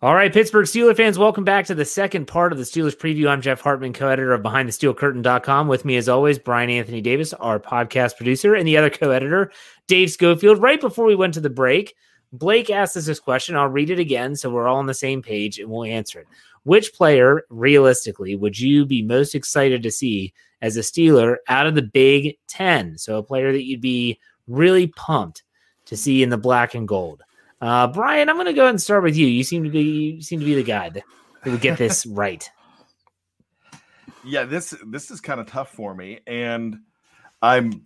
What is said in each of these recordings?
All right, Pittsburgh Steelers fans, welcome back to the second part of the Steelers preview. I'm Jeff Hartman, co-editor of BehindTheSteelCurtain.com. With me, as always, Brian Anthony Davis, our podcast producer, and the other co-editor, Dave Schofield. Right before we went to the break, Blake asked us this question. I'll read it again so we're all on the same page and we'll answer it. Which player, realistically, would you be most excited to see as a Steeler out of the Big Ten? So a player that you'd be really pumped to see in the black and gold. Uh, Brian, I'm going to go ahead and start with you. You seem to be you seem to be the guy that, would get this right. Yeah, this this is kind of tough for me, and I'm.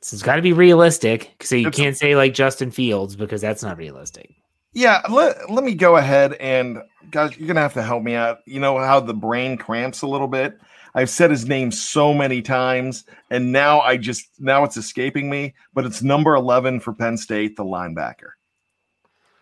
So it's got to be realistic. So you can't say like Justin Fields because that's not realistic. Yeah, let, let me go ahead and guys, you're gonna have to help me out. You know how the brain cramps a little bit. I've said his name so many times, and now I just now it's escaping me. But it's number eleven for Penn State, the linebacker.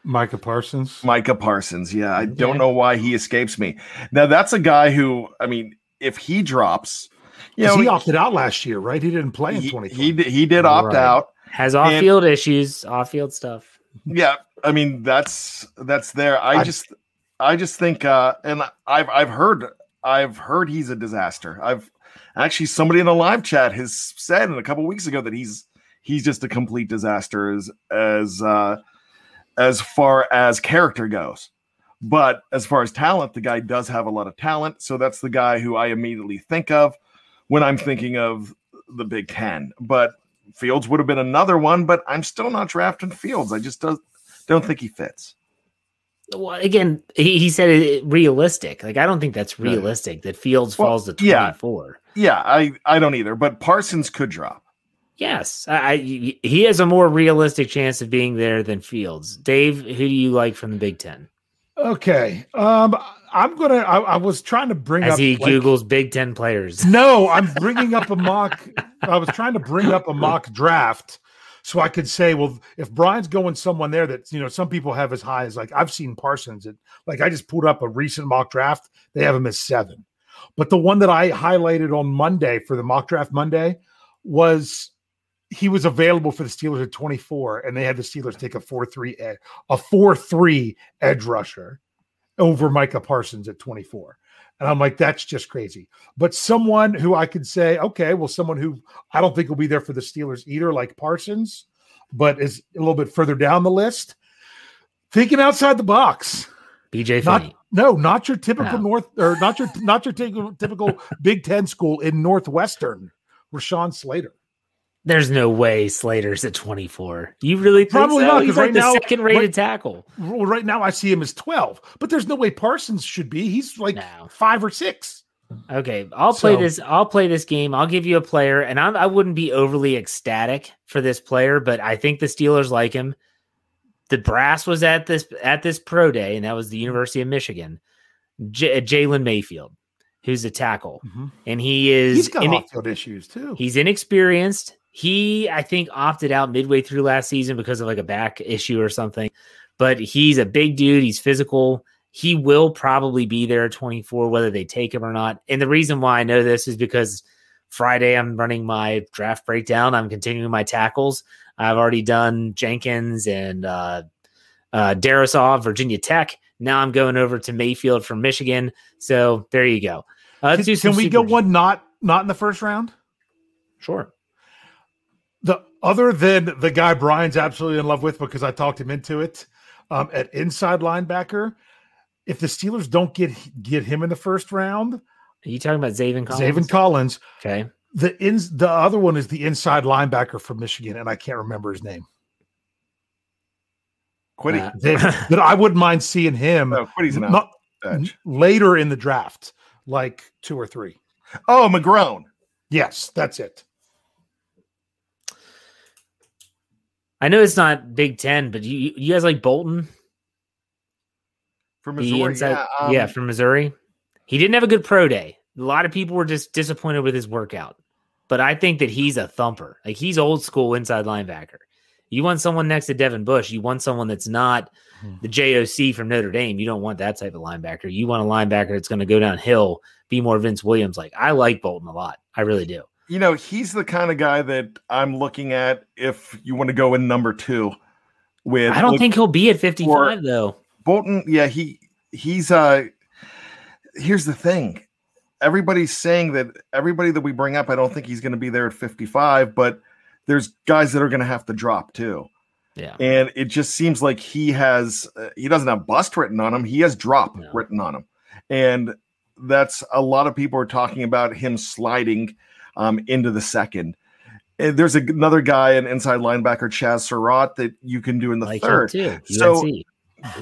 Micah Parsons. Micah Parsons. Yeah, I don't know why he escapes me. Now that's a guy who, I mean, if he drops, you know, he opted out last year, right? He didn't play in twenty. He, he he did opt right. out. Has off field issues, off field stuff. Yeah, I mean that's that's there. I, I just I just think, uh, and I've I've heard I've heard he's a disaster. I've actually somebody in the live chat has said in a couple weeks ago that he's he's just a complete disaster as as uh, as far as character goes. But as far as talent, the guy does have a lot of talent. So that's the guy who I immediately think of when I'm thinking of the Big Ten. But Fields would have been another one, but I'm still not drafting Fields. I just don't, don't think he fits. Well, again, he, he said it realistic. Like I don't think that's realistic that Fields well, falls to 24. Yeah, yeah, I, I don't either. But Parsons could drop. Yes, I, he has a more realistic chance of being there than Fields. Dave, who do you like from the Big Ten? Okay, um, I'm gonna. I, I, was trying to bring as up he like, googles Big Ten players. No, I'm bringing up a mock. I was trying to bring up a mock draft so I could say, well, if Brian's going someone there that you know some people have as high as like I've seen Parsons. At, like I just pulled up a recent mock draft. They have him as seven, but the one that I highlighted on Monday for the mock draft Monday was he was available for the Steelers at 24, and they had the Steelers take a 4 3 a 4 3 edge rusher over Micah Parsons at 24. And I'm like, that's just crazy. But someone who I could say, okay, well, someone who I don't think will be there for the Steelers either, like Parsons, but is a little bit further down the list. Thinking outside the box. BJ not, No, not your typical no. North or not your not your typical, typical Big Ten school in Northwestern. Rashawn Slater. There's no way Slater's at 24. You really probably so? not because like right now second rated right, tackle. Well, right now I see him as 12, but there's no way Parsons should be. He's like no. five or six. Okay, I'll so, play this. I'll play this game. I'll give you a player, and I'm, I would not be overly ecstatic for this player, but I think the Steelers like him. The brass was at this at this pro day, and that was the University of Michigan. J- Jalen Mayfield, who's a tackle, mm-hmm. and he is he's got in, off-field issues too. He's inexperienced. He, I think, opted out midway through last season because of like a back issue or something. But he's a big dude. He's physical. He will probably be there at 24, whether they take him or not. And the reason why I know this is because Friday I'm running my draft breakdown. I'm continuing my tackles. I've already done Jenkins and uh, uh, Darrisaw, Virginia Tech. Now I'm going over to Mayfield from Michigan. So there you go. Uh, can, can we go one not not in the first round? Sure the other than the guy Brian's absolutely in love with because I talked him into it um, at inside linebacker. If the Steelers don't get get him in the first round, are you talking about Zaven Collins? Zaven Collins. Okay. The ins the other one is the inside linebacker from Michigan, and I can't remember his name. Kwity. Uh, that I wouldn't mind seeing him. No, Kwity's not later in the draft, like two or three. Oh, McGrone. Yes, that's it. I know it's not Big Ten, but you you guys like Bolton from Missouri? Inside, yeah, um, yeah, from Missouri. He didn't have a good pro day. A lot of people were just disappointed with his workout, but I think that he's a thumper. Like he's old school inside linebacker. You want someone next to Devin Bush. You want someone that's not hmm. the JOC from Notre Dame. You don't want that type of linebacker. You want a linebacker that's going to go downhill, be more Vince Williams. Like I like Bolton a lot. I really do you know, he's the kind of guy that I'm looking at if you want to go in number two. With I don't think he'll be at 55 though. Bolton, yeah, he he's uh here's the thing. Everybody's saying that everybody that we bring up, I don't think he's going to be there at 55, but there's guys that are going to have to drop too. Yeah. And it just seems like he has, uh, he doesn't have bust written on him. He has drop No. written on him. And that's a lot of people are talking about him sliding um, into the second. And there's a, another guy, an inside linebacker, Chaz Surratt, that you can do in the like third. So-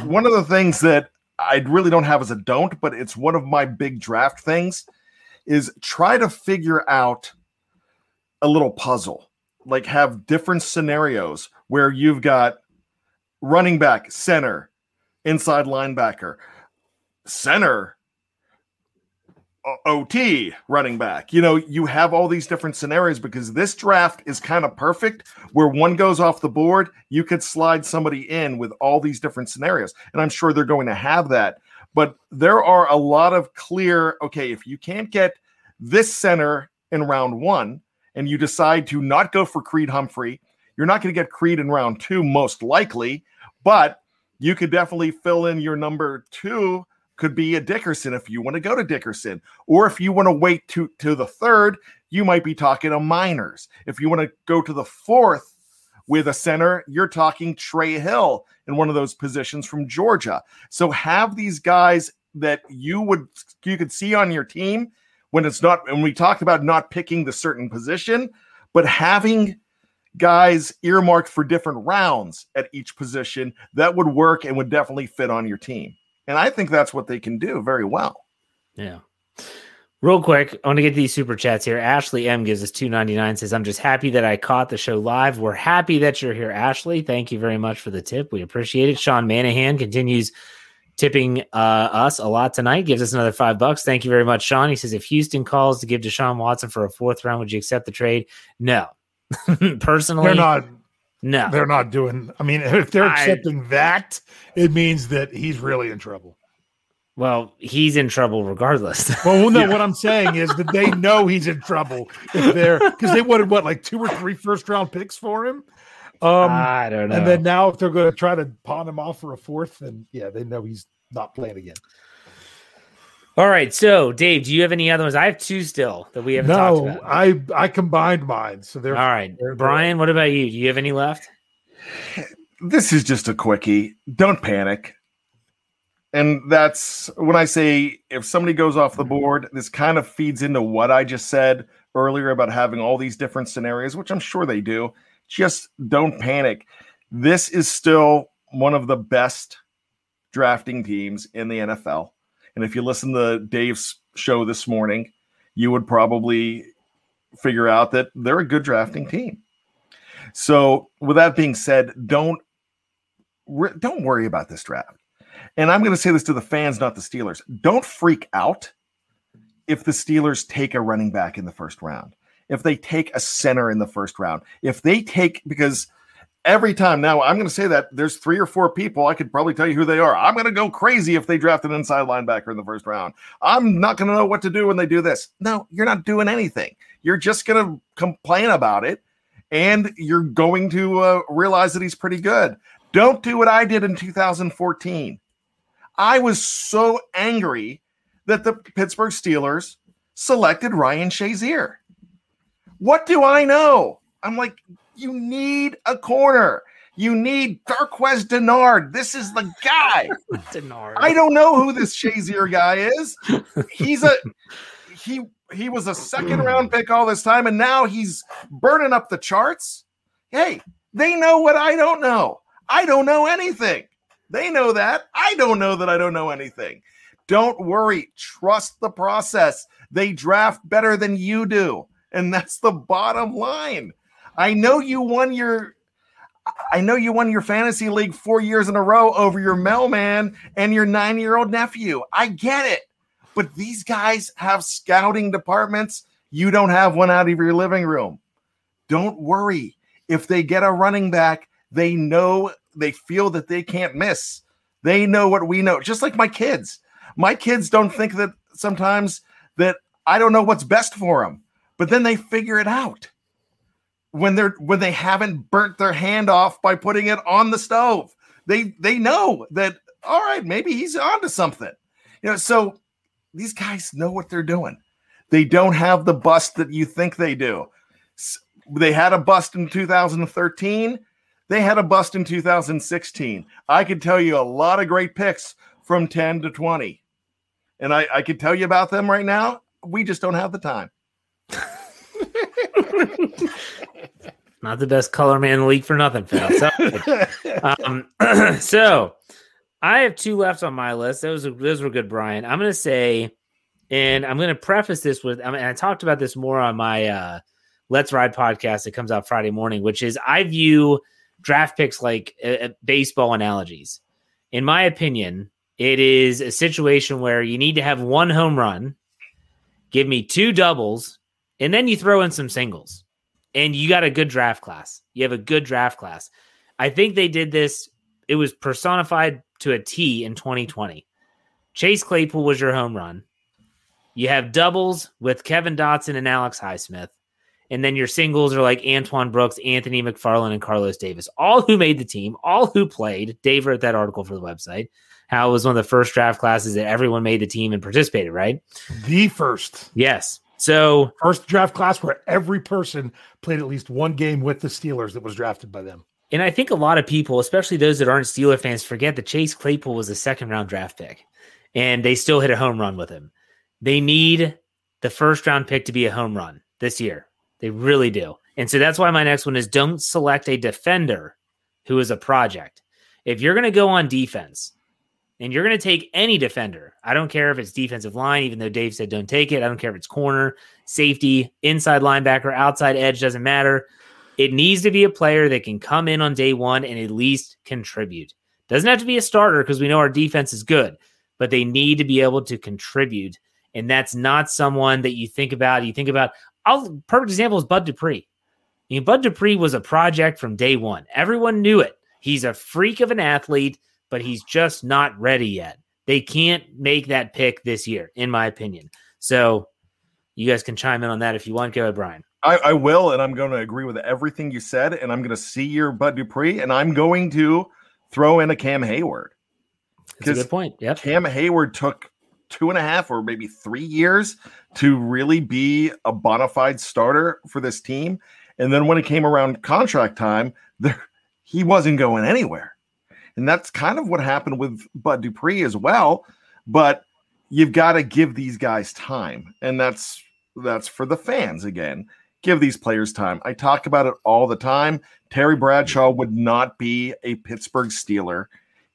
One of the things that I really don't have as a don't, but it's one of my big draft things is try to figure out a little puzzle. Like have different scenarios where you've got running back, center, inside linebacker, center, OT, running back. You know, you have all these different scenarios because this draft is kind of perfect where one goes off the board, you could slide somebody in with all these different scenarios. And I'm sure they're going to have that. But there are a lot of clear, okay, if you can't get this center in round one and you decide to not go for Creed Humphrey, you're not going to get Creed in round two, most likely, but you could definitely fill in your number two could be a Dickerson if you want to go to Dickerson. Or if you want to wait to, to the third, you might be talking a minors. If you want to go to the fourth with a center, you're talking Trey Hill in one of those positions from Georgia. So have these guys that you would you could see on your team when it's not when we talked about not picking the certain position, but having guys earmarked for different rounds at each position that would work and would definitely fit on your team. And I think that's what they can do very well. Yeah. Real quick, I want to get these super chats here. Ashley M gives us two ninety nine. Says, "I'm just happy that I caught the show live. We're happy that you're here, Ashley. Thank you very much for the tip. We appreciate it." Sean Manahan continues tipping uh, us a lot tonight. Gives us another five bucks. Thank you very much, Sean. He says, "If Houston calls to give Deshaun Watson for a fourth round, would you accept the trade?" No, personally, They're not. No, They're not doing. I mean, if they're I- accepting that, it means that he's really in trouble. well, he's in trouble regardless. Well, no, what I'm saying is that they know he's in trouble if they're because they wanted what like two or three first round picks for him. Um, I don't know. and then now if they're going to try to pawn him off for a fourth, then yeah, they know he's not playing again. All right, so Dave, do you have any other ones? I have two still that we haven't talked No. I I combined mine, so they're All right, they're- Brian, what about you? Do you have any left? This is just a quickie. Don't panic. And that's when I say if somebody goes off the board, this kind of feeds into what I just said earlier about having all these different scenarios, which I'm sure they do. Just don't panic. This is still one of the best drafting teams in the NFL. And if you listen to Dave's show this morning, you would probably figure out that they're a good drafting team. So, with that being said, don't don't worry about this draft. And I'm going to say this to the fans, not the Steelers. Don't freak out if the Steelers take a running back in the first round. If they take a center in the first round. If they take because every time now I'm going to say that there's three or four people I could probably tell you who they are. I'm going to go crazy if they draft an inside linebacker in the first round. I'm not going to know what to do when they do this. No, you're not doing anything. You're just going to complain about it and you're going to uh, realize that he's pretty good. Don't do what I did in 2014. I was so angry that the Pittsburgh Steelers selected Ryan Shazier. What do I know? I'm like, you need a corner. You need Darqueze Dennard. This is the guy. Dennard. I don't know who this Shazier guy is. He's a he he was a second round pick all this time, and now he's burning up the charts. Hey, they know what I don't know. I don't know anything. They know that. I don't know that I don't know anything. Don't worry. Trust the process. They draft better than you do. And that's the bottom line. I know you won your I know you won your fantasy league four years in a row over your mailman and your nine year old nephew. I get it. But these guys have scouting departments. You don't have one out of your living room. Don't worry. If they get a running back, they know they feel that they can't miss. They know what we know. Just like my kids. My kids don't think that sometimes that I don't know what's best for them, but then they figure it out when they're when they haven't burnt their hand off by putting it on the stove. They they know that all right, maybe he's onto something. You know, so these guys know what they're doing. They don't have the bust that you think they do. They had a bust in 2013. They had a bust in 2016. I could tell you a lot of great picks from 10 to 20. And I, I could tell you about them right now. We just don't have the time. Not the best color man in the league for nothing, So, um, so I have two left on my list. Those those were good, Brian. I'm going to say, and I'm going to preface this with, I mean, I talked about this more on my uh, Let's Ride podcast that comes out Friday morning, which is I view draft picks like uh, baseball analogies. In my opinion, it is a situation where you need to have one home run, give me two doubles, and then you throw in some singles and you got a good draft class. You have a good draft class. I think they did this. It was personified to a T in 2020. Chase Claypool was your home run. You have doubles with Kevin Dotson and Alex Highsmith. And then your singles are like Antoine Brooks, Anthony McFarland, and Carlos Davis, all who made the team, all who played. Dave wrote that article for the website. How it was one of the first draft classes that everyone made the team and participated, right? The first. Yes. So first draft class where every person played at least one game with the Steelers that was drafted by them. And I think a lot of people, especially those that aren't Steeler fans, forget that Chase Claypool was a second round draft pick and they still hit a home run with him. They need the first round pick to be a home run this year. They really do. And so that's why my next one is don't select a defender who is a project. If you're going to go on defense, and you're going to take any defender. I don't care if it's defensive line, even though Dave said don't take it. I don't care if it's corner, safety, inside linebacker, outside edge, doesn't matter. It needs to be a player that can come in on day one and at least contribute. Doesn't have to be a starter because we know our defense is good, but they need to be able to contribute. And that's not someone that you think about. You think about, I'll, perfect example is Bud Dupree. I mean, Bud Dupree was a project from day one. Everyone knew it. He's a freak of an athlete but he's just not ready yet. They can't make that pick this year, in my opinion. So you guys can chime in on that if you want. Go ahead, Brian. I, I will, and I'm going to agree with everything you said, and I'm going to see your Bud Dupree, and I'm going to throw in a Cam Heyward. That's a good point. Yep. Cam Heyward took two and a half or maybe three years to really be a bona fide starter for this team. And then when it came around contract time, there, he wasn't going anywhere. And that's kind of what happened with Bud Dupree as well. But you've got to give these guys time. And that's that's for the fans again. Give these players time. I talk about it all the time. Terry Bradshaw would not be a Pittsburgh Steeler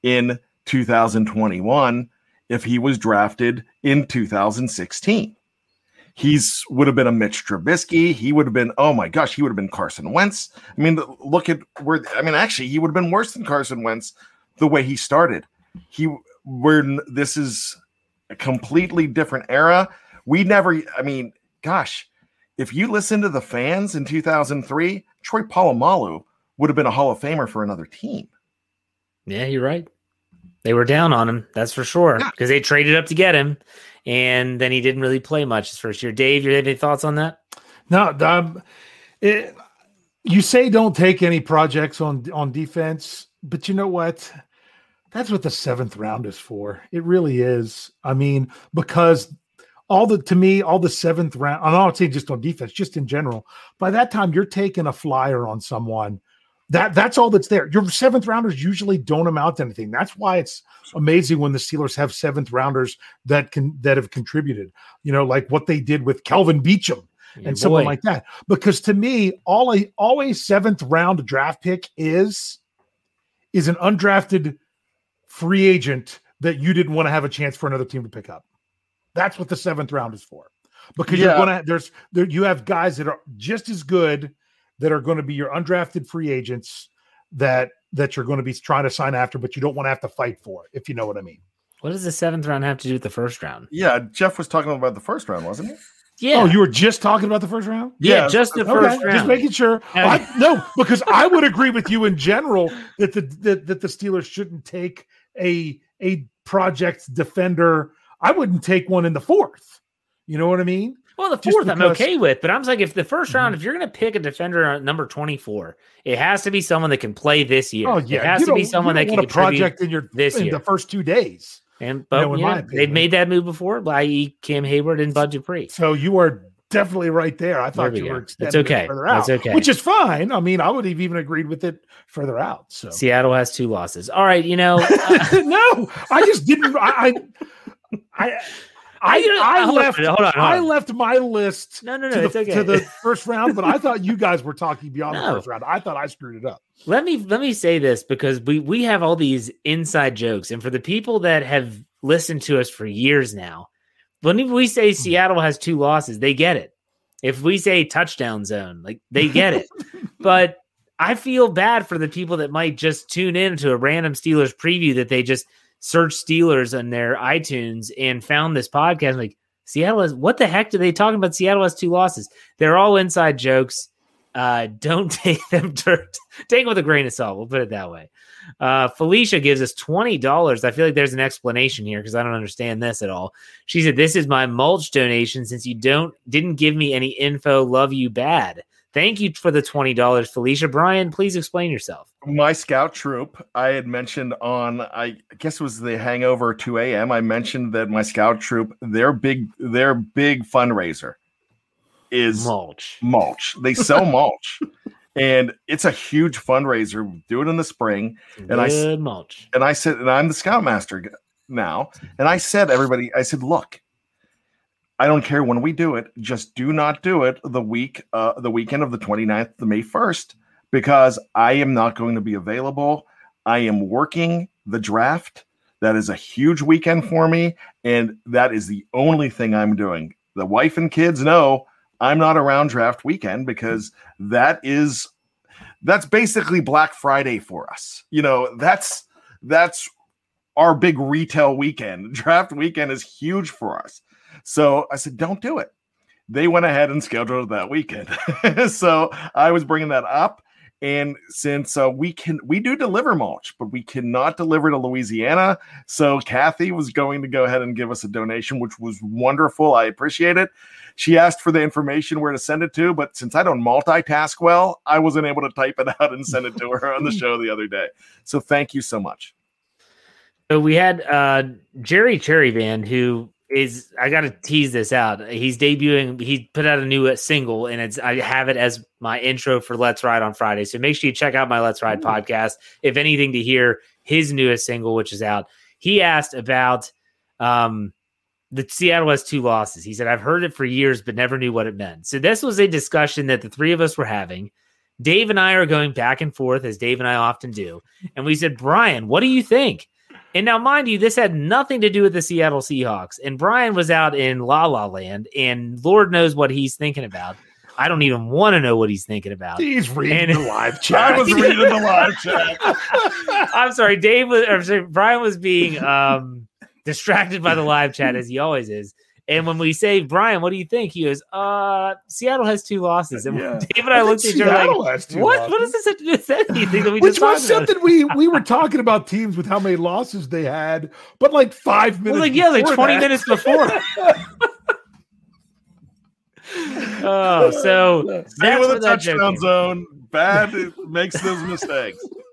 in 2021 if he was drafted in 2016 he's would have been a Mitch Trubisky. He would have been, oh my gosh, he would have been Carson Wentz. I mean, look at where I mean, actually, he would have been worse than Carson Wentz the way he started. He where this is a completely different era. We never, I mean, gosh, if you listen to the fans in 2003, Troy Polamalu would have been a Hall of Famer for another team. Yeah, you're right. They were down on him, that's for sure, because yeah. they traded up to get him and then he didn't really play much his first year. Dave, you have any thoughts on that? No, um, it, you say don't take any projects on on defense, but you know what? That's what the seventh round is for. It really is. I mean, because all the to me, all the seventh round, I'm not saying just on defense, just in general. By that time, you're taking a flyer on someone. That that's all that's there. Your seventh rounders usually don't amount to anything. That's why it's amazing when the Steelers have seventh rounders that can that have contributed. You know, like what they did with Kelvin Beachum and boy. someone like that. Because to me, all a always seventh round draft pick is is an undrafted free agent that you didn't want to have a chance for another team to pick up. That's what the seventh round is for. Because yeah. you're gonna there's there you have guys that are just as good that are going to be your undrafted free agents that that you're going to be trying to sign after, but you don't want to have to fight for, if you know what I mean. What does the seventh round have to do with the first round? Yeah, Jeff was talking about the first round, wasn't he? Yeah. Oh, you were just talking about the first round? Yeah, yeah just the okay, first round. Just making sure. I, no, because I would agree with you in general that the that, that the Steelers shouldn't take a a project defender. I wouldn't take one in the fourth. You know what I mean? Well, the fourth I'm okay with, but I'm like, if the 1st round, Mhm. if you're going to pick a defender at number 24, it has to be someone that can play this year. Oh yeah, it has you to be someone that can project in your this in year. the first two days. And but know, you know, they've made that move before, i.e., Cam Heyward and Bud Dupree. So you are definitely right there. I thought we you go. were That's extending it okay. further out, That's okay. which is fine. I mean, I would have even agreed with it further out. So Seattle has two losses. All right, you know, uh, no, I just didn't. I, I, I, I, uh, I hold on, left. hold on, hold I left my list no, no, no, to, the, okay. to the first round, but I thought you guys were talking beyond No. the first round. I thought I screwed it up. let me let me say this because we we have all these inside jokes, and for the people that have listened to us for years now, when we say hmm. Seattle has two losses, they get it. If we say touchdown zone, like they get it. but I feel bad for the people that might just tune in to a random Steelers preview that they just searched Steelers on their iTunes and found this podcast. Like Seattle is what the heck do they talking about? Seattle has two losses. They're all inside jokes. Uh, don't take them dirt. take them with a grain of salt. We'll put it that way. Uh, Felicia gives us twenty dollars. I feel like there's an explanation here because I don't understand this at all. She said, "This is my mulch donation since you don't didn't give me any info. Love you bad. Thank you for the twenty dollars, Felicia. Brian, please explain yourself. my scout troop i had mentioned on i guess it was the hangover 2 a.m i mentioned that my scout troop their big their big fundraiser is Mulch. mulch they sell mulch and it's a huge fundraiser do it in the spring And I Good mulch. and i said and i'm the scoutmaster now and i said everybody i said look i don't care when we do it just do not do it the week uh the weekend of the 29th to may 1st because i am not going to be available i am working the draft that is a huge weekend for me and that is the only thing i'm doing the wife and kids know i'm not around draft weekend because that is that's basically black friday for us you know that's that's our big retail weekend. Draft weekend is huge for us. So I said, don't do it. They went ahead and scheduled that weekend. so I was bringing that up. And since uh, we can, we do deliver mulch, but we cannot deliver to Louisiana. So Kathy was going to go ahead and give us a donation, which was wonderful. I appreciate it. She asked for the information where to send it to, but since I don't multitask well, I wasn't able to type it out and send it to her on the show the other day. So thank you so much. So we had uh, Jerry Cherryvan, who is I got to tease this out. He's debuting. He put out a new uh, single, and it's I have it as my intro for Let's Ride on Friday. So make sure you check out my Let's Ride Ooh. podcast if anything to hear his newest single, which is out. He asked about um, the Seattle has two losses. He said I've heard it for years, but never knew what it meant. So this was a discussion that the three of us were having. Dave and I are going back and forth as Dave and I often do, and we said, Brian, what do you think? And now, mind you, this had nothing to do with the Seattle Seahawks. And Brian was out in La La Land, and Lord knows what he's thinking about. I don't even want to know what he's thinking about. He's reading And- the live chat. I was reading the live chat. I'm sorry, Dave was, or sorry, Brian was being um, distracted by the live chat as he always is. And when we say, Brian, what do you think? He goes, uh, Seattle has two losses. And Yeah. Dave and I, looked at each other like, has two what? What does this have to do with anything that we Which just was about? something we we were talking about teams with how many losses they had, but like five Well, minutes. like, yeah, like 20 that- minutes before. oh, so Stay with a touchdown zone. Bad makes those mistakes.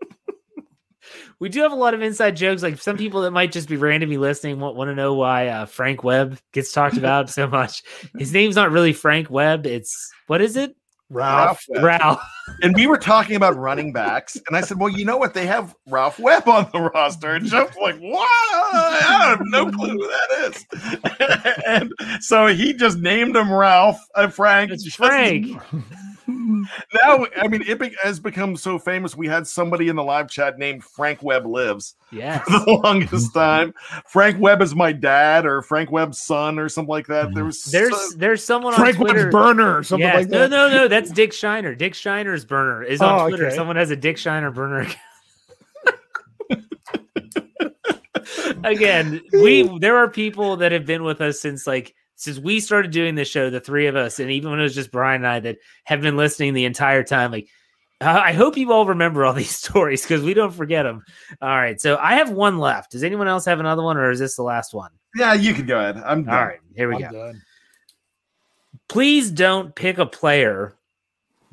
We do have a lot of inside jokes. Like some people that might just be randomly listening want, want to know why uh, Frank Webb gets talked about so much. His name's not really Frank Webb. It's what is it? Ralph. Ralph Ralph. And we were talking about running backs, and I said, "Well, you know what? They have Ralph Webb on the roster." And Jeff's like, "What? I have no clue who that is." and so he just named him Ralph. Uh, Frank. It's Frank. Now, I mean, it be- has become so famous. We had somebody in the live chat named Frank Webb lives Yeah, for the longest time. Frank Webb is my dad, or Frank Webb's son, or something like that. There was mm-hmm. There's so- there's someone Frank on Twitter. Webb's burner or something Yes. like that. no, no. No, that's Dick Shiner. Dick Shiner's burner is on Oh, Twitter. okay. Someone has a Dick Shiner burner. Again, we there are people that have been with us since like since we started doing this show, the three of us, and even when it was just Brian and I that have been listening the entire time. Like, uh, I hope you all remember all these stories because we don't forget them. All right, so I have one left. Does anyone else have another one, or is this the last one? yeah, you can go ahead. I'm done. All right, here we I'm go. done. please don't pick a player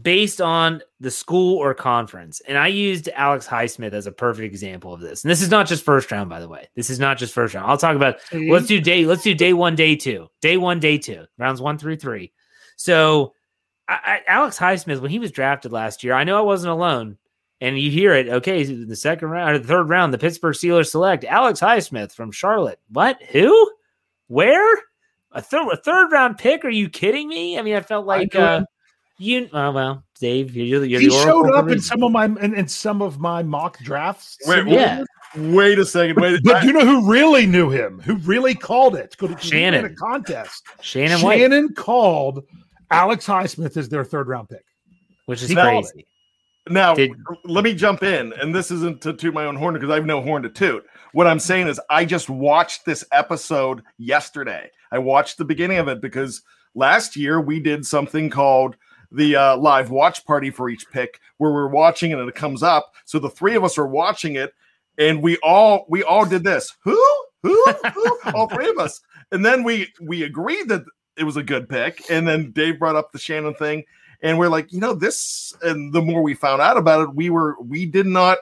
based on the school or conference. And I used Alex Highsmith as a perfect example of this. And this is not just first round, by the way. This is not just first round. I'll talk about let's do day, let's do day one, day two, day one, day two, rounds one through three. So I, I, Alex Highsmith, when he was drafted last year, I know I wasn't alone. And you hear it, okay, the second round or the third round, the Pittsburgh Steelers select Alex Highsmith from Charlotte. What? Who? Where? A third a third round pick? Are you kidding me? I mean, I felt like I uh, you. Uh, well, Dave, you're, you're he showed up in some of my in, in, some of my mock drafts. Wait, yeah. Wait a second. Wait, but, but you know who really knew him? Who really called it? Shannon. A contest. Shannon. Shannon White. called Alex Highsmith as their third round pick, which is he crazy. Now, Did, let me jump in, and this isn't to toot my own horn because I have no horn to toot. What I'm saying is, I just watched this episode yesterday. I watched the beginning of it because last year we did something called the uh, live watch party for each pick, where we're watching and it comes up. So the three of us are watching it, and we all we all did this. Who? Who? Who? all three of us, and then we we agreed that it was a good pick, and then Dave brought up the Shannon thing and we're like, you know, this. And the more we found out about it, we were we did not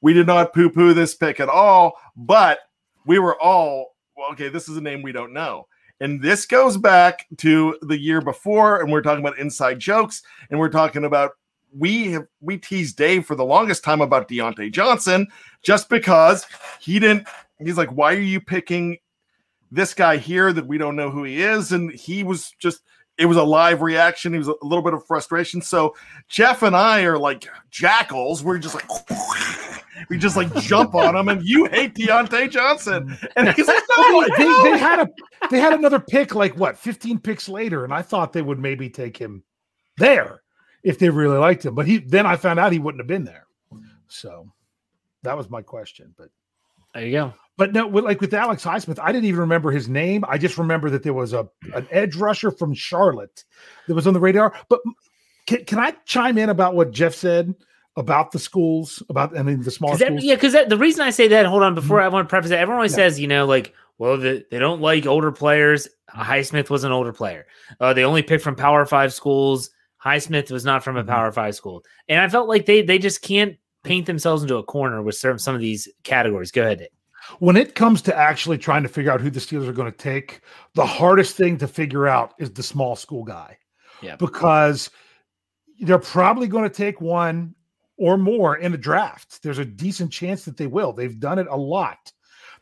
we did not poo poo this pick at all, but we were all well, okay. This is a name we don't know. And this goes back to the year before, and we're talking about inside jokes, and we're talking about we have we teased Dave for the longest time about Diontae Johnson just because he didn't. He's like, why are you picking this guy here that we don't know who he is? And he was just it was a live reaction. He was a little bit of frustration. So Jeff and I are like jackals. We're just like we just like jump on him, and you hate Diontae Johnson, and he's like, no, they, they, had a they had another pick like what 15 picks later, and I thought they would maybe take him there if they really liked him, but he then I found out he wouldn't have been there. So that was my question, but there you go. But no, with, like with Alex Highsmith, I didn't even remember his name. I just remember that there was a an edge rusher from Charlotte that was on the radar. But can, can I chime in about what Jeff said about the schools, about I mean the small that, schools? Yeah, because the reason I say that, hold on, before mm-hmm. I want to preface that, everyone always yeah. says, you know, like, well, the, they don't like older players. Highsmith was an older player. Uh, they only picked from Power Five schools. Highsmith was not from a mm-hmm. Power Five school, and I felt like they they just can't paint themselves into a corner with some some of these categories. Go ahead. Dave when it comes to actually trying to figure out who the Steelers are going to take, the hardest thing to figure out is the small school guy. Yeah. Because they're probably going to take one or more in a draft. There's a decent chance that they will. They've done it a lot.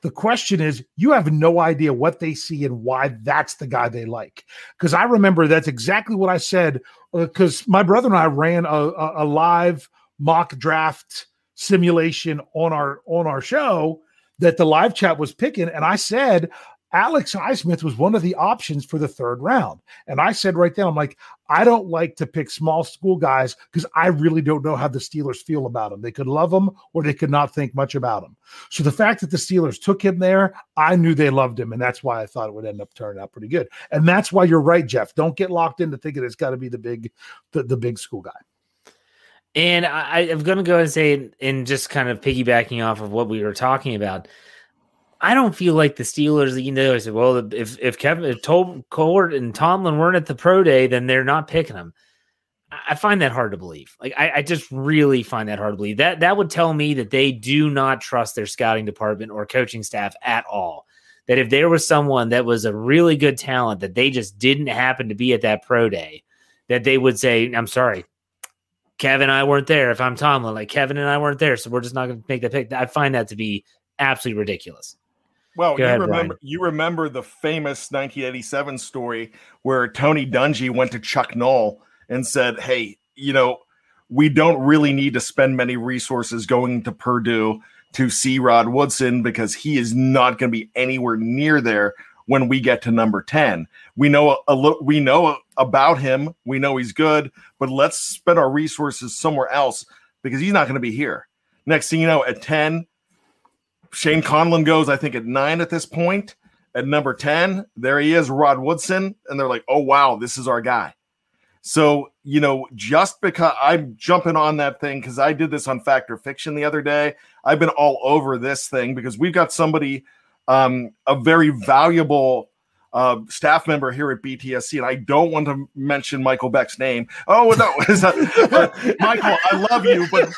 The question is, you have no idea what they see and why that's the guy they like. Because I remember that's exactly what I said. Because uh, my brother and I ran a, a, a live mock draft simulation on our on our show that the live chat was picking. And I said, Alex Highsmith was one of the options for the third round. And I said right then, I'm like, I don't like to pick small school guys because I really don't know how the Steelers feel about him. They could love him or they could not think much about him. So the fact that the Steelers took him there, I knew they loved him. And that's why I thought it would end up turning out pretty good. And that's why you're right, Jeff. Don't get locked into thinking it's got to be the big, the, the big school guy. And I, am going to go and say, and just kind of piggybacking off of what we were talking about, I don't feel like the Steelers, you know, I said, well, if if Kevin, if Court and Tomlin weren't at the pro day, then they're not picking them. I find that hard to believe. Like, I, I just really find that hard to believe. That that would tell me that they do not trust their scouting department or coaching staff at all. That if there was someone that was a really good talent that they just didn't happen to be at that pro day, that they would say, "I'm sorry, Kevin and I weren't there. If I'm Tomlin, like Kevin and I weren't there, so we're just not going to make the pick. I find that to be absolutely ridiculous. Well, Go you ahead, remember Brian. you remember the famous 1987 story where Tony Dungy went to Chuck Noll and said, "Hey, you know, we don't really need to spend many resources going to Purdue to see Rod Woodson because he is not going to be anywhere near there when we get to number 10. We know a, a little we know about him, we know he's good, but let's spend our resources somewhere else because he's not going to be here. Next thing you know, at 10, Shane Conlan goes, I think, at nine at this point. At number 10, there he is, Rod Woodson. And they're like, oh, wow, this is our guy. So, you know, just because I'm jumping on that thing, because I did this on Fact or Fiction the other day, I've been all over this thing because we've got somebody um, a very valuable uh, staff member here at BTSC, and I don't want to mention Michael Beck's name. Oh no, Michael, I love you, but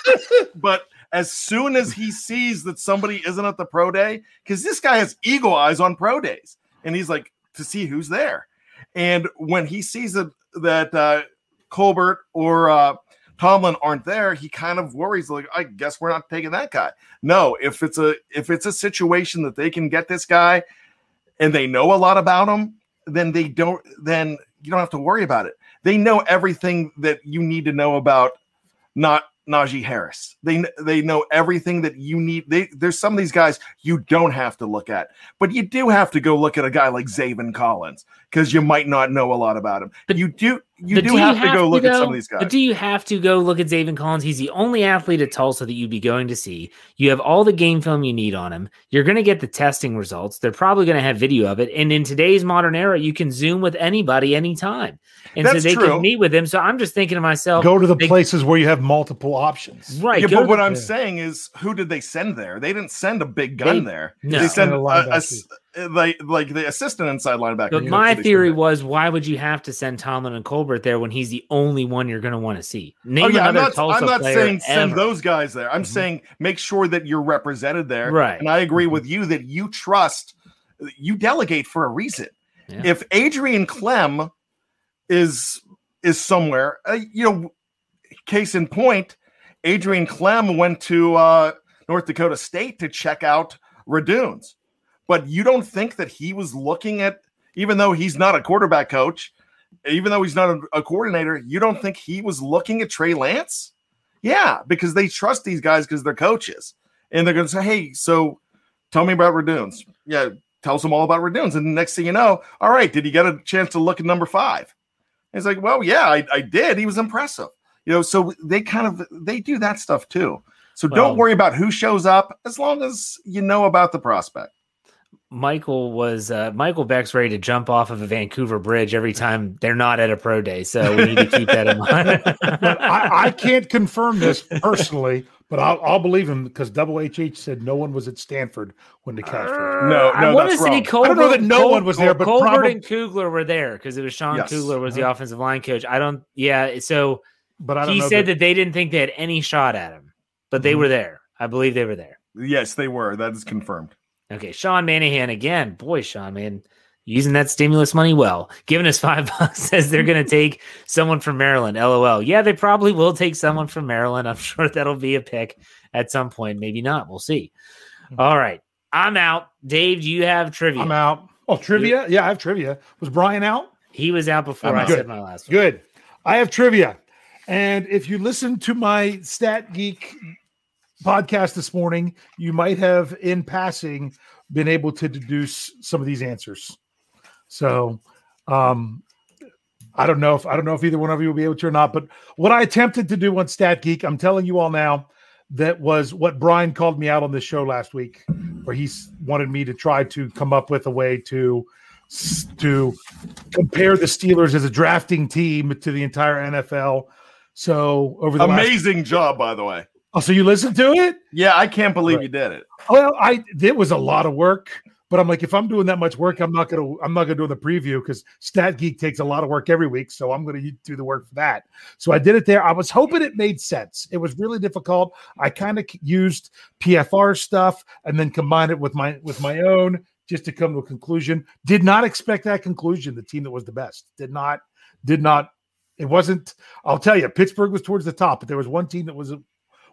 but as soon as he sees that somebody isn't at the pro day, because this guy has eagle eyes on pro days, and he's like to see who's there, and when he sees that that uh, Colbert or uh, Tomlin aren't there, he kind of worries like, I guess we're not taking that guy. No, if it's a if it's a situation that they can get this guy and they know a lot about them, then they don't then you don't have to worry about it. They know everything that you need to know about not Najee Harris. They they know everything that you need. They, there's some of these guys you don't have to look at, but you do have to go look at a guy like Zaven Collins because you might not know a lot about him. But you do you do, do have, you have, to go look go, at some of these guys. But do you have to go look at Zaven Collins? He's the only athlete at Tulsa that you'd be going to see. You have all the game film you need on him. You're going to get the testing results. They're probably going to have video of it. And in today's modern era, you can zoom with anybody anytime. And That's so they true. can meet with him. So I'm just thinking to myself, go to the they, places where you have multiple options. Right. Yeah, but what I'm saying is, who did they send there? They didn't send a big gun they, there. No. They sent a, a, like like the assistant inside linebacker. But my theory was, why would you have to send Tomlin and Colbert there when he's the only one you're going to want to see? Name oh, yeah, I'm not, I'm not saying send those guys there. I'm mm-hmm. saying make sure that you're represented there. Right. And I agree mm-hmm. with you that you trust, you delegate for a reason. Yeah. If Adrian Klemm is is somewhere, uh, you know, case in point, Adrian Klemm went to uh, North Dakota State to check out Radunz but you don't think that he was looking at, even though he's not a quarterback coach, even though he's not a, a coordinator, you don't think he was looking at Trey Lance? Yeah, because they trust these guys because they're coaches. And they're going to say, hey, so tell me about Radunz. Yeah, tells them all about Radunz. And the next thing you know, all right, did you get a chance to look at number five? And it's like, well, yeah, I, I did. He was impressive. You know, so they kind of they do that stuff too. So well, don't worry about who shows up as long as you know about the prospect. Michael was uh, Michael Beck's ready to jump off of a Vancouver bridge every time they're not at a pro day, so we need to keep that in mind. I, I, can't confirm this personally, but I'll, I'll believe him because Double HH said no one was at Stanford when the Castros. Uh, no, no, I that's wrong. Colbert, I don't know that no Col- one was there, but Colbert probably... and Kugler were there because it was Sean yes. Kugler was the uh-huh. offensive line coach. I don't, yeah. So, but he said that... that... they didn't think they had any shot at him, but they mm-hmm. were there. I believe they were there. Yes, they were. That is confirmed. Okay, Sean Manahan again. Boy, Sean, man, using that stimulus money well. Giving us five bucks says they're going to take someone from Maryland. LOL. Yeah, they probably will take someone from Maryland. I'm sure that'll be a pick at some point. Maybe not. We'll see. Hmm. All right. I'm out. Dave, do you have trivia? I'm out. Oh, trivia? Yeah, I have trivia. Was Brian out? He was out before I'm i good. said my last one. Good. I have trivia. And if you listen to my Stat Geek podcast this morning, you might have, in passing, been able to deduce some of these answers. So, um, I don't know if I don't know if either one of you will be able to or not. But what I attempted to do on Stat Geek, I'm telling you all now, that was what Brian called me out on this show last week, where he wanted me to try to come up with a way to to compare the Steelers as a drafting team to the entire NFL. So over the amazing last- job, by the way. Oh, so you listened to it? Yeah, I can't believe right. you did it. Well, I it was a lot of work, but I'm like, if I'm doing that much work, I'm not gonna I'm not gonna do the preview because Stat Geek takes a lot of work every week, so I'm gonna do the work for that. So I did it there. I was hoping it made sense. It was really difficult. I kind of used PFR stuff and then combined it with my with my own just to come to a conclusion. Did not expect that conclusion. The team that was the best did not did not. It wasn't. I'll tell you, Pittsburgh was towards the top, but there was one team that was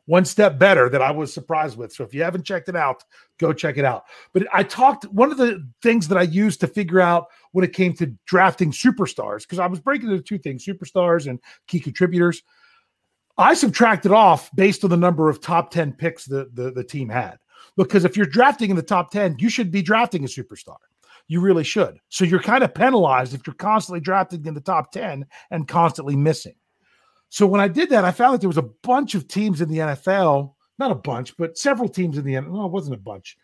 one step better that I was surprised with. So if you haven't checked it out, go check it out. But I talked one of the things that I used to figure out when it came to drafting superstars, because I was breaking into two things superstars and key contributors. I subtracted off based on the number of top 10 picks the, the, the team had. Because if you're drafting in the top 10, you should be drafting a superstar. You really should. So you're kind of penalized if you're constantly drafting in the top 10 and constantly missing. So when I did that, I found that there was a bunch of teams in the NFL, not a bunch, but several teams in the NFL. No, it wasn't a bunch.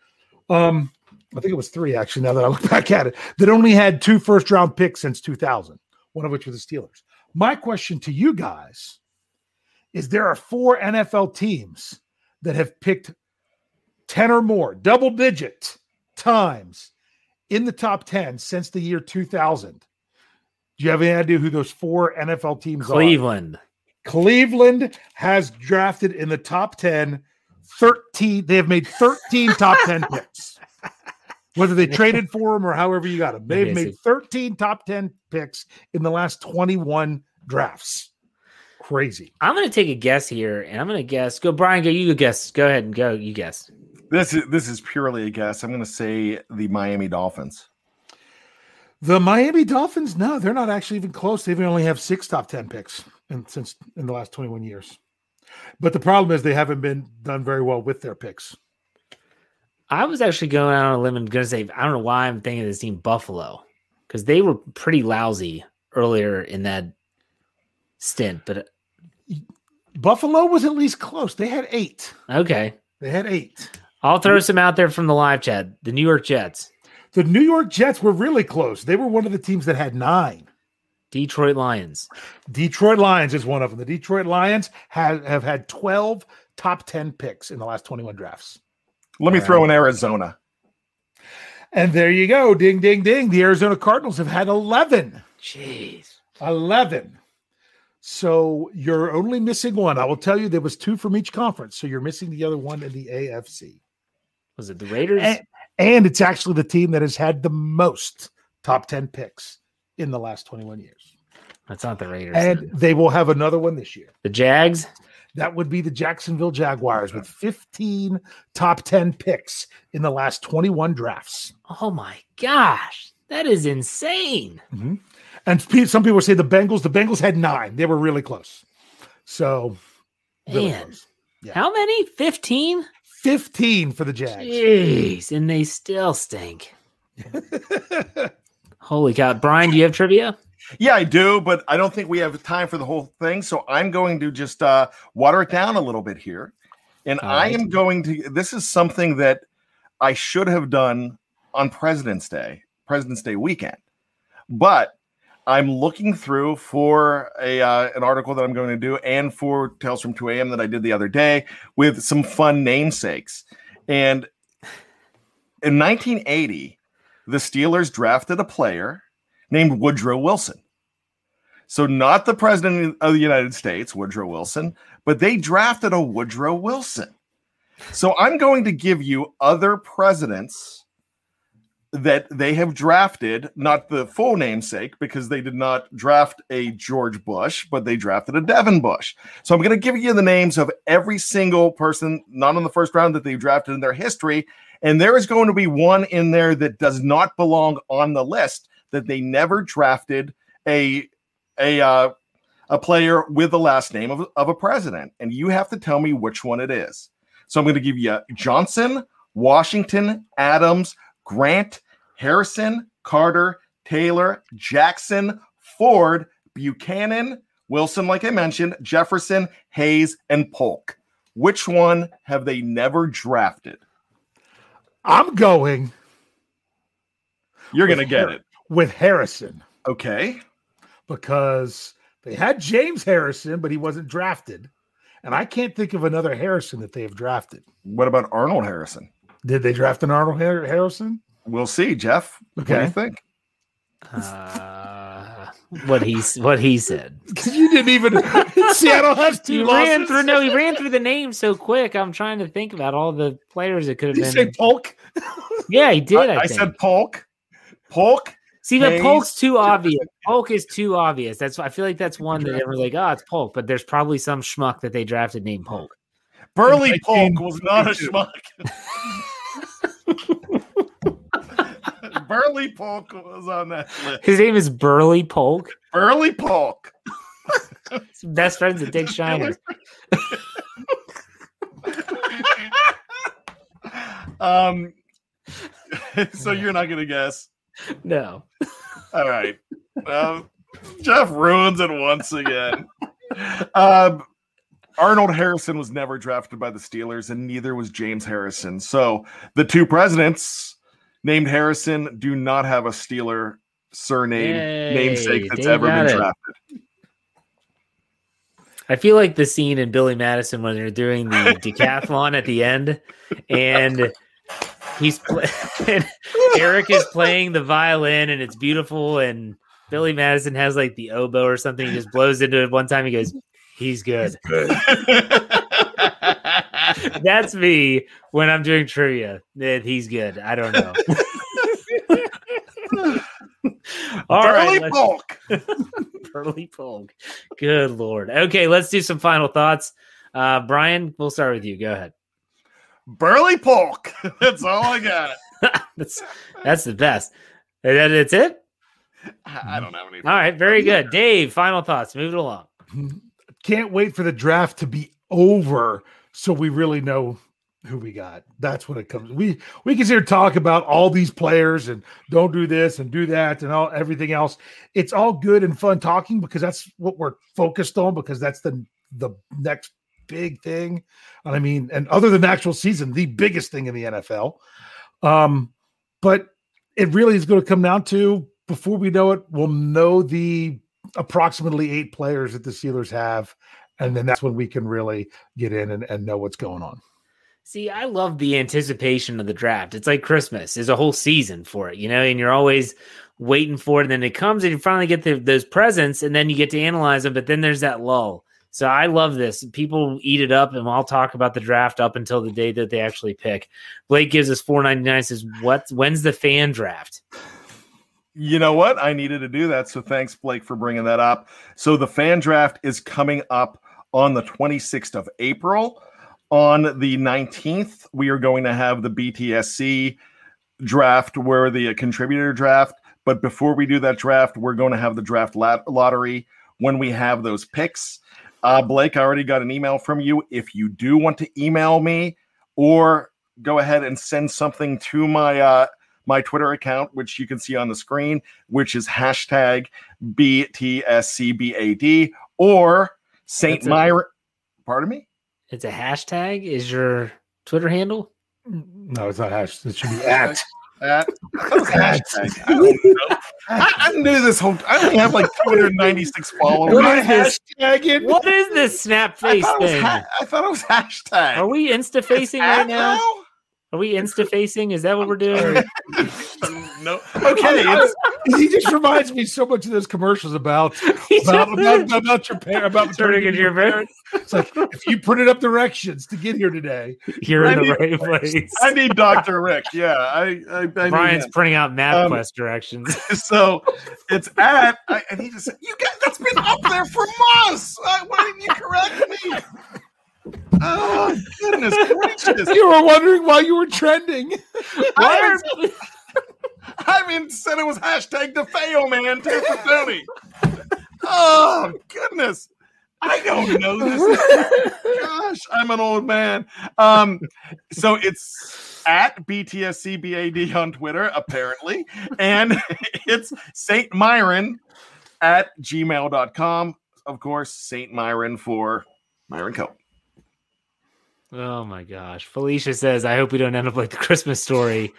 Um, I think it was three actually. Now that I look back at it, that only had two first round picks since 2000, one of which was the Steelers. My question to you guys is: There are four NFL teams that have picked 10 or more, double digit times in the top 10 since the year 2000. Do you have any idea who those four NFL teams Cleveland. are? Cleveland has drafted in the top 10 13. They have made 13 top 10 picks. Whether they traded for them or however you got them, they've made 13 top 10 picks in the last 21 drafts. Crazy. I'm going to take a guess here, and I'm going to guess. Go, Brian. Go. You guess. Go ahead and go. You guess. This is this is purely a guess. I'm going to say the Miami Dolphins. The Miami Dolphins, no, they're not actually even close. They only have six top ten picks in, since in the last 21 years. But the problem is they haven't been done very well with their picks. I was actually going out on a limb and going to say I don't know why I'm thinking of this team Buffalo because they were pretty lousy earlier in that stint, but uh, Buffalo was at least close. They had eight. Okay, they had eight. I'll throw some out there from the live chat. The New York Jets. The New York Jets were really close. They were one of the teams that had nine. Detroit Lions. Detroit Lions is one of them. The Detroit Lions have, have had 12 top 10 picks in the last 21 drafts. Let me throw in Arizona. And there you go. Ding, ding, ding. The Arizona Cardinals have had 11. Jeez. 11. So you're only missing one. I will tell you there was two from each conference. So you're missing the other one in the AFC. Was it the Raiders? And, and it's actually the team that has had the most top 10 picks in the last 21 years. That's not the Raiders. And then. they will have another one this year. The Jags? That would be the Jacksonville Jaguars with 15 top 10 picks in the last 21 drafts. Oh my gosh. That is insane. Mm-hmm. And some people say the Bengals, the Bengals had nine. They were really close. So, really Man, close. Yeah. how many? 15? 15 for the Jags. Jeez. And they still stink. Holy cow. Brian, do you have trivia? Yeah, I do, but I don't think we have time for the whole thing. So I'm going to just uh, water it down a little bit here. And All I right. am going to, this is something that I should have done on President's Day, President's Day weekend. But I'm looking through for a uh, an article that I'm going to do and for Tales from 2 a.m. that I did the other day with some fun namesakes. And in 1980, the Steelers drafted a player named Woodrow Wilson. So, not the president of the United States, Woodrow Wilson, but they drafted a Woodrow Wilson. So, I'm going to give you other presidents that they have drafted, not the full namesake, because they did not draft a George Bush, but they drafted a Devin Bush. So, I'm going to give you the names of every single person, not in the first round, that they've drafted in their history. And there is going to be one in there that does not belong on the list that they never drafted a a uh, a player with the last name of, of a president, and you have to tell me which one it is. So I'm going to give you Johnson, Washington, Adams, Grant, Harrison, Carter, Taylor, Jackson, Ford, Buchanan, Wilson, like I mentioned, Jefferson, Hayes, and Polk. Which one have they never drafted? I'm going. You're going to get it with Harrison. Okay. Because they had James Harrison, but he wasn't drafted. And I can't think of another Harrison that they have drafted. What about Arnold Harrison? Did they draft an Arnold Harrison? We'll see, Jeff. Okay. What do you think? Uh, what he what he said. you didn't even Seattle has two. He losses. ran through no, he ran through the name so quick. I'm trying to think about all the players that could have did been. say Polk? Yeah, he did. I, I, I said Polk. Polk. See, but Polk's too obvious. Polk is too obvious. That's I feel like that's one that everyone's like, oh, it's Polk, but there's probably some schmuck that they drafted named Polk. Burley Polk was not a schmuck. Burley Polk was on that list. His name is Burley Polk. Burley Polk. Best friends with Dick Shiner. um, so you're not gonna guess. No. All right. Um, Jeff ruins it once again. Um, Arnold Harrison was never drafted by the Steelers, and neither was James Harrison. So the two presidents named Harrison do not have a Steeler surname Yay, namesake that's ever been it. drafted. I feel like the scene in Billy Madison when they're doing the decathlon at the end, and he's pl- Eric is playing the violin and it's beautiful and Billy Madison has like the oboe or something. He just blows into it one time. He goes, "He's good." Good. That's me when I'm doing trivia. That he's good. I don't know. All Burly right, Polk. Burly Polk. Good lord. Okay, let's do some final thoughts. Uh, Brian, we'll start with you. Go ahead. Burly Polk. That's all I got. That's that's the best. And that- That's it. I I don't have any. All right, very good. Dave, final thoughts. Move it along. Can't wait for the draft to be over so we really know who we got. That's what it comes. We we can here talk about all these players and don't do this and do that and all everything else. It's all good and fun talking because that's what we're focused on because that's the the next big thing. And I mean, and other than the actual season, the biggest thing in the NFL. Um, but it really is going to come down to before we know it, we'll know the approximately eight players that the Steelers have, and then that's when we can really get in and, and know what's going on. See, I love the anticipation of the draft. It's like Christmas. There's a whole season for it, you know, and you're always waiting for it. And then it comes and you finally get the, those presents and then you get to analyze them. But then there's that lull. So I love this. People eat it up, and I'll talk about the draft up until the day that they actually pick. Blake gives us four ninety nine. Says, "What? When's the fan draft?" You know what? I needed to do that. So thanks, Blake, for bringing that up. So the fan draft is coming up on the 26th of April. On the 19th, we are going to have the BTSC draft where the contributor draft. But before we do that draft, we're going to have the draft lottery when we have those picks. Uh, Blake, I already got an email from you. If you do want to email me or go ahead and send something to my uh, my Twitter account, which you can see on the screen, which is hashtag BTSCBAD or Saint That's a- Myron. Pardon me? It's a hashtag. Is your Twitter handle? No, it's not hash. It should be at. At, hashtag. I, know. I, I knew this whole. I only have like 296 followers. What I, is this? Hashtagging. What is this snap I face thought it was thing? ha- I thought it was hashtag. Are we insta facing right at now? Are we insta facing? Is that what we're doing? no. Okay. He just reminds me so much of those commercials about He's about, about, about your parents about Turning into your parents. It's like if you printed up directions to get here today. You're in the I need- right place. I need Dr. Rick. Yeah. I, I, I Brian's him. printing out MapQuest Um, directions. so it's at I, and he just said you got that's been up there for months Uh, why didn't you correct me oh goodness gracious You were wondering why you were trending. I haven't, I said it was hashtag the fail man too for Tony oh goodness I don't know this gosh I'm an old man um so it's at BTSCBAD on Twitter apparently and it's Saint Myron at gmail.com. Of course, Saint Myron for Myron Cope. Oh my gosh. Felicia says, I hope we don't end up like the Christmas story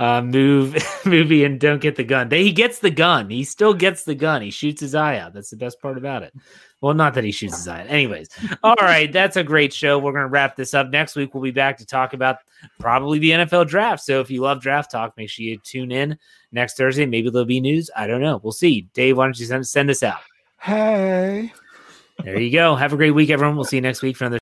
uh, move movie and don't get the gun. They, he gets the gun. He still gets the gun. He shoots his eye out. That's the best part about it. Well, not that he shoots his eye out. Anyways, all right. That's a great show. We're going to wrap this up. Next week, we'll be back to talk about probably the NFL draft. So if you love draft talk, make sure you tune in next Thursday. Maybe there'll be news. I don't know. We'll see. Dave, why don't you send, send us out? Hey. There you go. Have a great week, everyone. We'll see you next week for another.